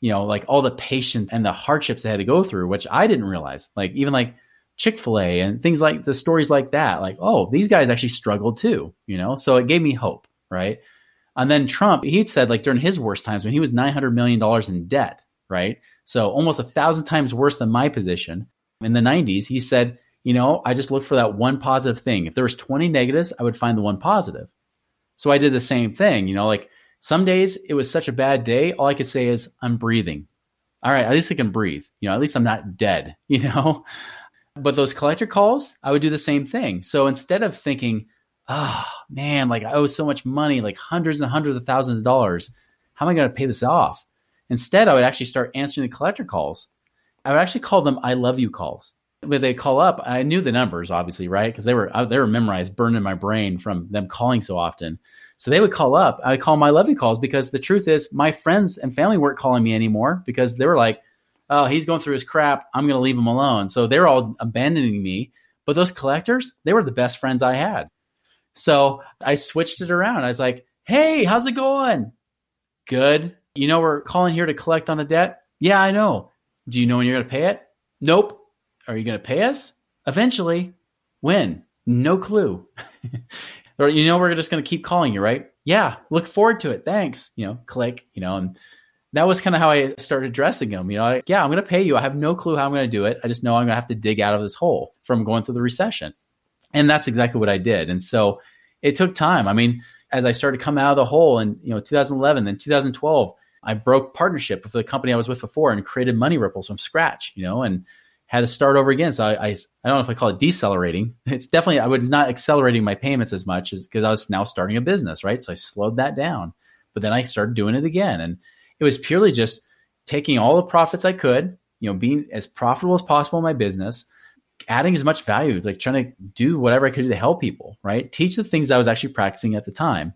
you know, like all the patience and the hardships they had to go through, which I didn't realize. Like even like Chick fil A and things like the stories like that. Like, oh, these guys actually struggled too, you know? So it gave me hope, right? And then Trump, he'd said like during his worst times when he was $900 million in debt, right? So almost a thousand times worse than my position in the 90s, he said, you know, I just looked for that one positive thing. If there was 20 negatives, I would find the one positive. So I did the same thing, you know, like some days it was such a bad day. All I could say is, I'm breathing. All right, at least I can breathe. You know, at least I'm not dead, (laughs) you know? But those collector calls, I would do the same thing. So instead of thinking, oh man, like I owe so much money, like hundreds and hundreds of thousands of dollars, how am I going to pay this off? Instead, I would actually start answering the collector calls. I would actually call them I love you calls. When they call up, I knew the numbers, obviously, right? Because they were uh, they were memorized, burned in my brain from them calling so often. So they would call up. I would call my lovey calls because the truth is my friends and family weren't calling me anymore because they were like, oh, he's going through his crap. I'm going to leave him alone. So they're all abandoning me. But those collectors, they were the best friends I had. So I switched it around. I was like, hey, how's it going? Good. You know, we're calling here to collect on a debt. Yeah, I know. Do you know when you're going to pay it? Nope. Are you going to pay us? Eventually. When? No clue. (laughs) or you know we're just going to keep calling you right yeah look forward to it thanks you know click you know and that was kind of how i started addressing them you know like, yeah i'm going to pay you i have no clue how i'm going to do it i just know i'm going to have to dig out of this hole from going through the recession and that's exactly what i did and so it took time i mean as i started to come out of the hole in you know 2011 then 2012 i broke partnership with the company i was with before and created money ripples from scratch you know and had to start over again. So I, I, I don't know if I call it decelerating. (laughs) It's definitely I was not accelerating my payments as much as because I was now starting a business, right? So I slowed that down. But then I started doing it again, and it was purely just taking all the profits I could, you know, being as profitable as possible in my business, adding as much value, like trying to do whatever I could do to help people, right? Teach the things I was actually practicing at the time.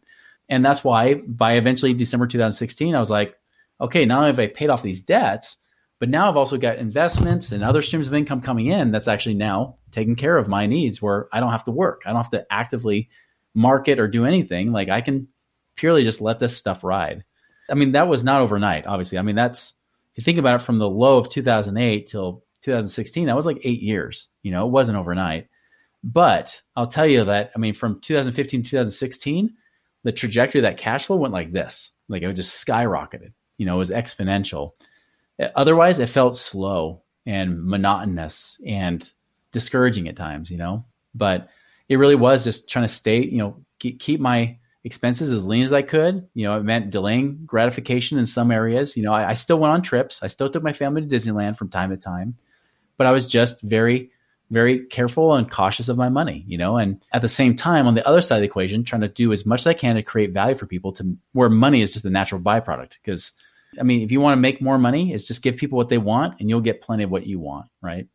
And that's why by eventually December 2016, I was like, okay, not only have I paid off these debts, but now I've also got investments and other streams of income coming in that's actually now taking care of my needs where I don't have to work. I don't have to actively market or do anything. Like I can purely just let this stuff ride. I mean, that was not overnight, obviously. I mean, that's if you think about it from the low of 2008 till 2016, that was like eight years. You know, it wasn't overnight. But I'll tell you that, I mean, from 2015 to 2016, the trajectory that cash flow went like this. Like it just skyrocketed. You know, it was exponential. Otherwise, it felt slow and monotonous and discouraging at times, you know. But it really was just trying to stay, you know, keep, keep my expenses as lean as I could. You know, it meant delaying gratification in some areas. You know, I, I, still went on trips. I still took my family to Disneyland from time to time, but I was just very, very careful and cautious of my money. You know, and at the same time, on the other side of the equation, trying to do as much as I can to create value for people to where money is just a natural byproduct because I mean, if you want to make more money, it's just give people what they want and you'll get plenty of what you want, right?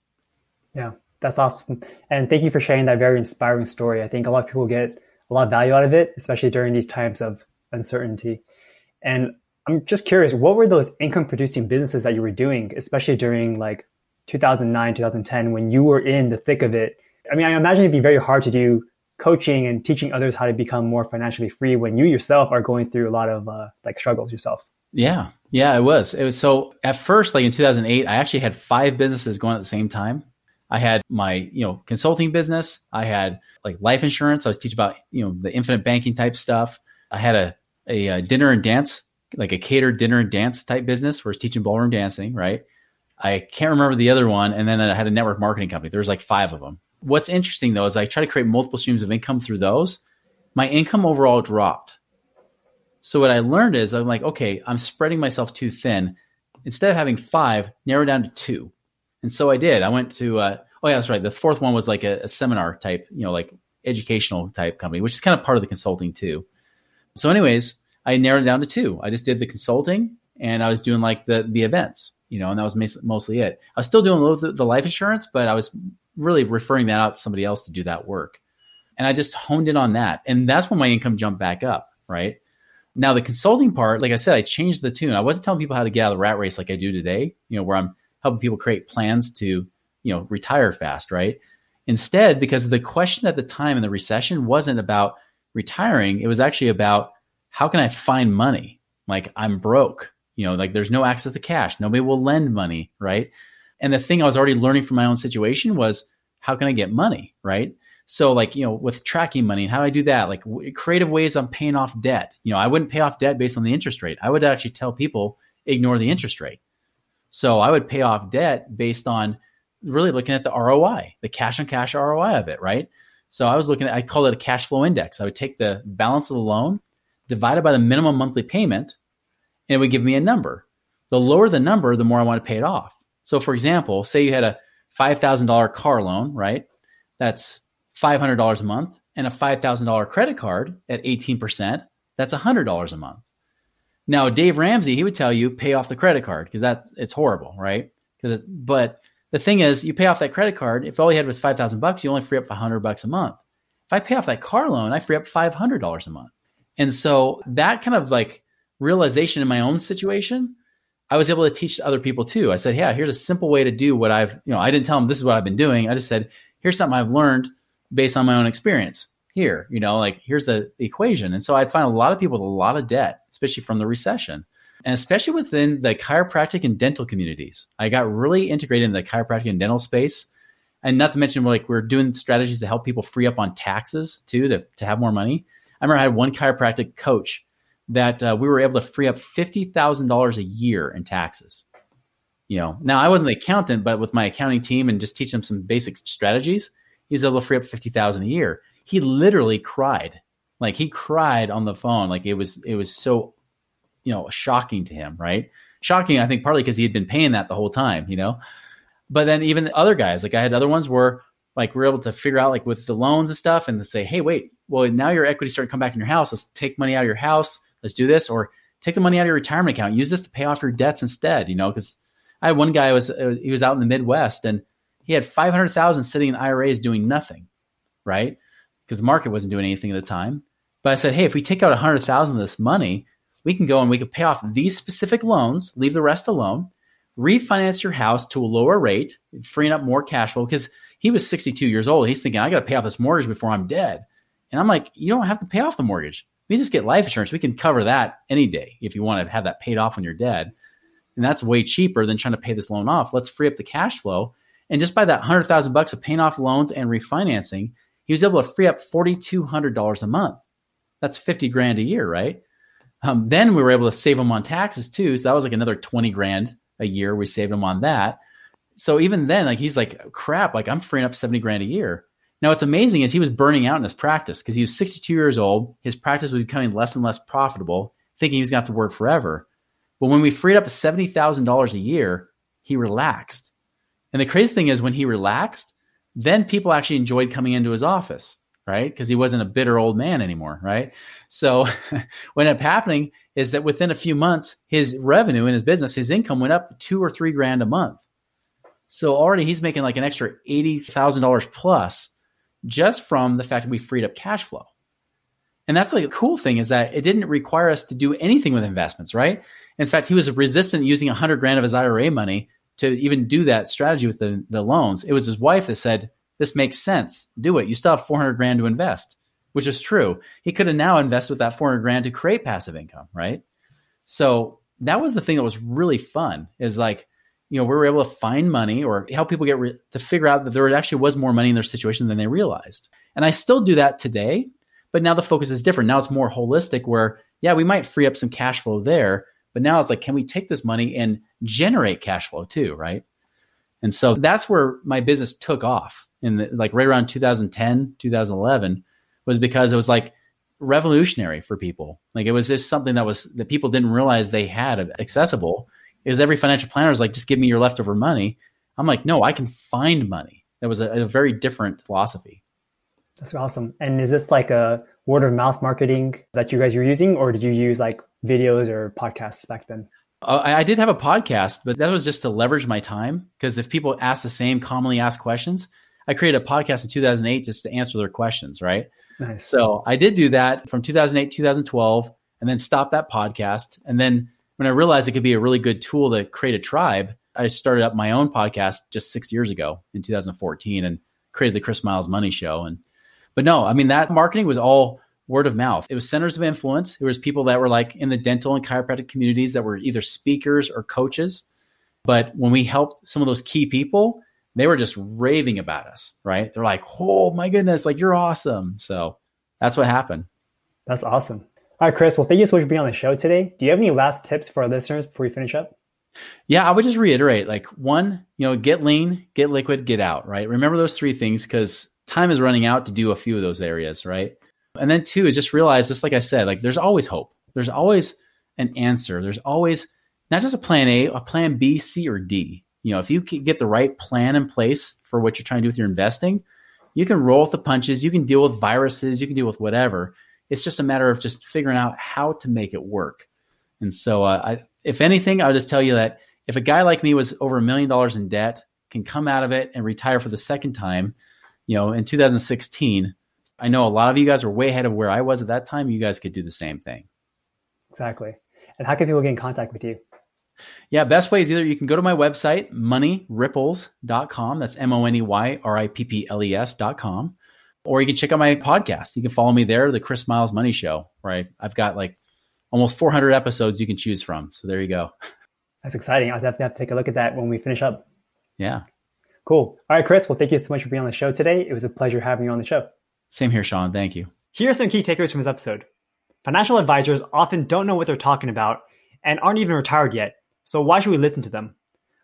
Yeah, that's awesome. And thank you for sharing that very inspiring story. I think a lot of people get a lot of value out of it, especially during these times of uncertainty. And I'm just curious, what were those income producing businesses that you were doing, especially during like 2009, 2010, when you were in the thick of it? I mean, I imagine it'd be very hard to do coaching and teaching others how to become more financially free when you yourself are going through a lot of uh, like struggles yourself. Yeah, yeah, it was. It was so at first, like in 2008, I actually had five businesses going at the same time. I had my, you know, consulting business. I had like life insurance. I was teaching about, you know, the infinite banking type stuff. I had a, a, a dinner and dance like a catered dinner and dance type business where it's teaching ballroom dancing, right? I can't remember the other one. And then I had a network marketing company. There's like five of them. What's interesting though is I try to create multiple streams of income through those. My income overall dropped. So what I learned is I'm like, okay, I'm spreading myself too thin. Instead of having five, narrow down to two. And so I did. I went to, uh, oh yeah, that's right. The fourth one was like a, a seminar type, you know, like educational type company, which is kind of part of the consulting too. So, anyways, I narrowed it down to two. I just did the consulting and I was doing like the the events, you know, and that was mostly it. I was still doing a little the life insurance, but I was really referring that out to somebody else to do that work. And I just honed in on that. And that's when my income jumped back up, right? Now the consulting part, like I said, I changed the tune. I wasn't telling people how to get out of the rat race like I do today, you know, where I'm helping people create plans to, you know, retire fast, right? Instead, because the question at the time in the recession wasn't about retiring, it was actually about how can I find money? Like I'm broke, you know, like there's no access to cash. Nobody will lend money, right? And the thing I was already learning from my own situation was how can I get money, right? So like, you know, with tracking money, how do I do that? Like w- creative ways I'm paying off debt. You know, I wouldn't pay off debt based on the interest rate. I would actually tell people ignore the interest rate. So I would pay off debt based on really looking at the ROI, the cash on cash ROI of it, right? So I was looking at, I call it a cash flow index. I would take the balance of the loan divided by the minimum monthly payment, and it would give me a number. The lower the number, the more I want to pay it off. So, for example, say you had a $5,000 car loan, right? That's $500 a month, and a $5,000 credit card at 18%, that's $100 a month. Now, Dave Ramsey, he would tell you pay off the credit card because that's it's horrible, right? Because but the thing is, you pay off that credit card. If all you had was five thousand bucks, you only free up hundred bucks a month. If I pay off that car loan, I free up five hundred dollars a month. And so that kind of like realization in my own situation, I was able to teach other people too. I said, yeah, here's a simple way to do what I've, you know, I didn't tell them this is what I've been doing. I just said, here's something I've learned based on my own experience here, you know, like here's the equation. And so I'd find a lot of people with a lot of debt, especially from the recession. And especially within the chiropractic and dental communities, I got really integrated in the chiropractic and dental space. And not to mention, like we're doing strategies to help people free up on taxes too, to, to have more money. I remember I had one chiropractic coach that uh, we were able to free up fifty thousand dollars a year in taxes. You know, now I wasn't the accountant, but with my accounting team and just teaching them some basic strategies, he was able to free up fifty thousand a year. He literally cried, like he cried on the phone, like it was it was so, you know, shocking to him, right? Shocking, I think, partly because he had been paying that the whole time, you know. But then even the other guys, like I had other ones where like we're able to figure out like with the loans and stuff and to say, hey, wait, well now your equity starting to come back in your house. Let's take money out of your house. Let's do this, or take the money out of your retirement account. Use this to pay off your debts instead. You know, because I had one guy was uh, he was out in the Midwest and he had five hundred thousand sitting in IRAs doing nothing, right? Because the market wasn't doing anything at the time. But I said, hey, if we take out a hundred thousand of this money, we can go and we can pay off these specific loans, leave the rest alone, refinance your house to a lower rate, freeing up more cash flow because he was 62 years old. He's thinking, I got to pay off this mortgage before I'm dead. And I'm like, you don't have to pay off the mortgage. We just get life insurance. We can cover that any day if you want to have that paid off when you're dead. And that's way cheaper than trying to pay this loan off. Let's free up the cash flow. And just by that hundred thousand bucks of paying off loans and refinancing, he was able to free up forty two hundred dollars a month. That's fifty grand a year, right? Um, then we were able to save him on taxes too. So that was like another twenty grand a year. We saved him on that so even then, like he's like, crap, like I'm freeing up 70 grand a year. Now what's amazing is he was burning out in his practice because he was 62 years old. His practice was becoming less and less profitable, thinking he was gonna have to work forever. But when we freed up $70,000 a year, he relaxed. And the crazy thing is when he relaxed, then people actually enjoyed coming into his office, right? Because he wasn't a bitter old man anymore, right? So (laughs) what ended up happening is that within a few months, his revenue in his business, his income went up two or three grand a month. So already he's making like an extra $80,000 plus just from the fact that we freed up cash flow. And that's like a cool thing is that it didn't require us to do anything with investments, right? In fact, he was resistant using a 100 grand of his IRA money to even do that strategy with the, the loans. It was his wife that said, This makes sense. Do it. You still have 400 grand to invest, which is true. He could have now invested with that 400 grand to create passive income, right? So that was the thing that was really fun is like, you know, we were able to find money or help people get re- to figure out that there actually was more money in their situation than they realized. And I still do that today, but now the focus is different. Now it's more holistic where yeah, we might free up some cash flow there, but now it's like, can we take this money and generate cash flow too, right? And so that's where my business took off in the, like right around 2010, 2011 was because it was like revolutionary for people. Like it was just something that was that people didn't realize they had accessible. Is every financial planner is like, just give me your leftover money. I'm like, no, I can find money. That was a, a very different philosophy. That's awesome. And is this like a word of mouth marketing that you guys are using, or did you use like videos or podcasts back then? Uh, I did have a podcast, but that was just to leverage my time. Because if people ask the same commonly asked questions, I created a podcast in 2008 just to answer their questions, right? Nice. So I did do that from 2008, 2012, and then stopped that podcast. And then when I realized it could be a really good tool to create a tribe, I started up my own podcast just six years ago in 2014 and created the Chris Miles Money Show. And but no, I mean that marketing was all word of mouth. It was centers of influence. It was people that were like in the dental and chiropractic communities that were either speakers or coaches. But when we helped some of those key people, they were just raving about us, right? They're like, "Oh my goodness, like you're awesome." So that's what happened. That's awesome. All right, Chris. Well, thank you so much for being on the show today. Do you have any last tips for our listeners before we finish up? Yeah, I would just reiterate like one, you know, get lean, get liquid, get out, right? Remember those three things because time is running out to do a few of those areas, right? And then two is just realize, just like I said, like there's always hope. There's always an answer. There's always not just a plan A, a plan B, C, or D. You know, if you get the right plan in place for what you're trying to do with your investing, you can roll with the punches. You can deal with viruses. You can deal with whatever. It's just a matter of just figuring out how to make it work. And so, uh, I, if anything, I'll just tell you that if a guy like me was over a million dollars in debt, can come out of it and retire for the second time, you know, in 2016, I know a lot of you guys are way ahead of where I was at that time. You guys could do the same thing. Exactly. And how can people get in contact with you? Yeah, best way is either you can go to my website, moneyripples.com. That's M O N E Y R I P P L E S.com. Or you can check out my podcast. You can follow me there, The Chris Miles Money Show, right? I've got like almost 400 episodes you can choose from. So there you go. That's exciting. I'll definitely have to take a look at that when we finish up. Yeah. Cool. All right, Chris. Well, thank you so much for being on the show today. It was a pleasure having you on the show. Same here, Sean. Thank you. Here are some key takeaways from this episode. Financial advisors often don't know what they're talking about and aren't even retired yet, so why should we listen to them?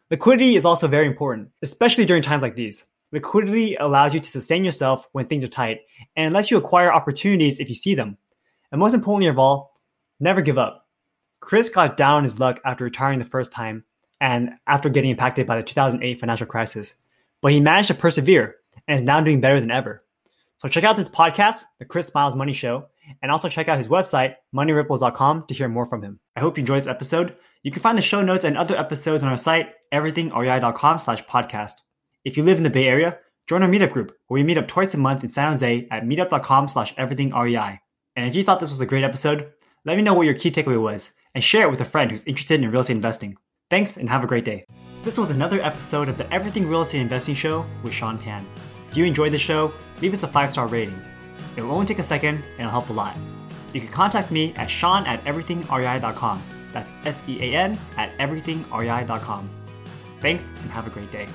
Liquidity is also very important, especially during times like these. Liquidity allows you to sustain yourself when things are tight and lets you acquire opportunities if you see them. And most importantly of all, never give up. Chris got down on his luck after retiring the first time and after getting impacted by the 2008 financial crisis, but he managed to persevere and is now doing better than ever. So check out this podcast, The Chris Miles Money Show, and also check out his website, moneyripples.com, to hear more from him. I hope you enjoyed this episode. You can find the show notes and other episodes on our site, everythingrei.com slash podcast. If you live in the Bay Area, join our meetup group, where we meet up twice a month in San Jose at meetup.com slash everythingrei. And if you thought this was a great episode, let me know what your key takeaway was and share it with a friend who's interested in real estate investing. Thanks and have a great day. This was another episode of the Everything Real Estate Investing Show with Sean Pan. If you enjoyed the show, leave us a five star rating. It will only take a second and it'll help a lot. You can contact me at sean at everythingrei.com. That's S E A N at everythingrei.com. Thanks and have a great day.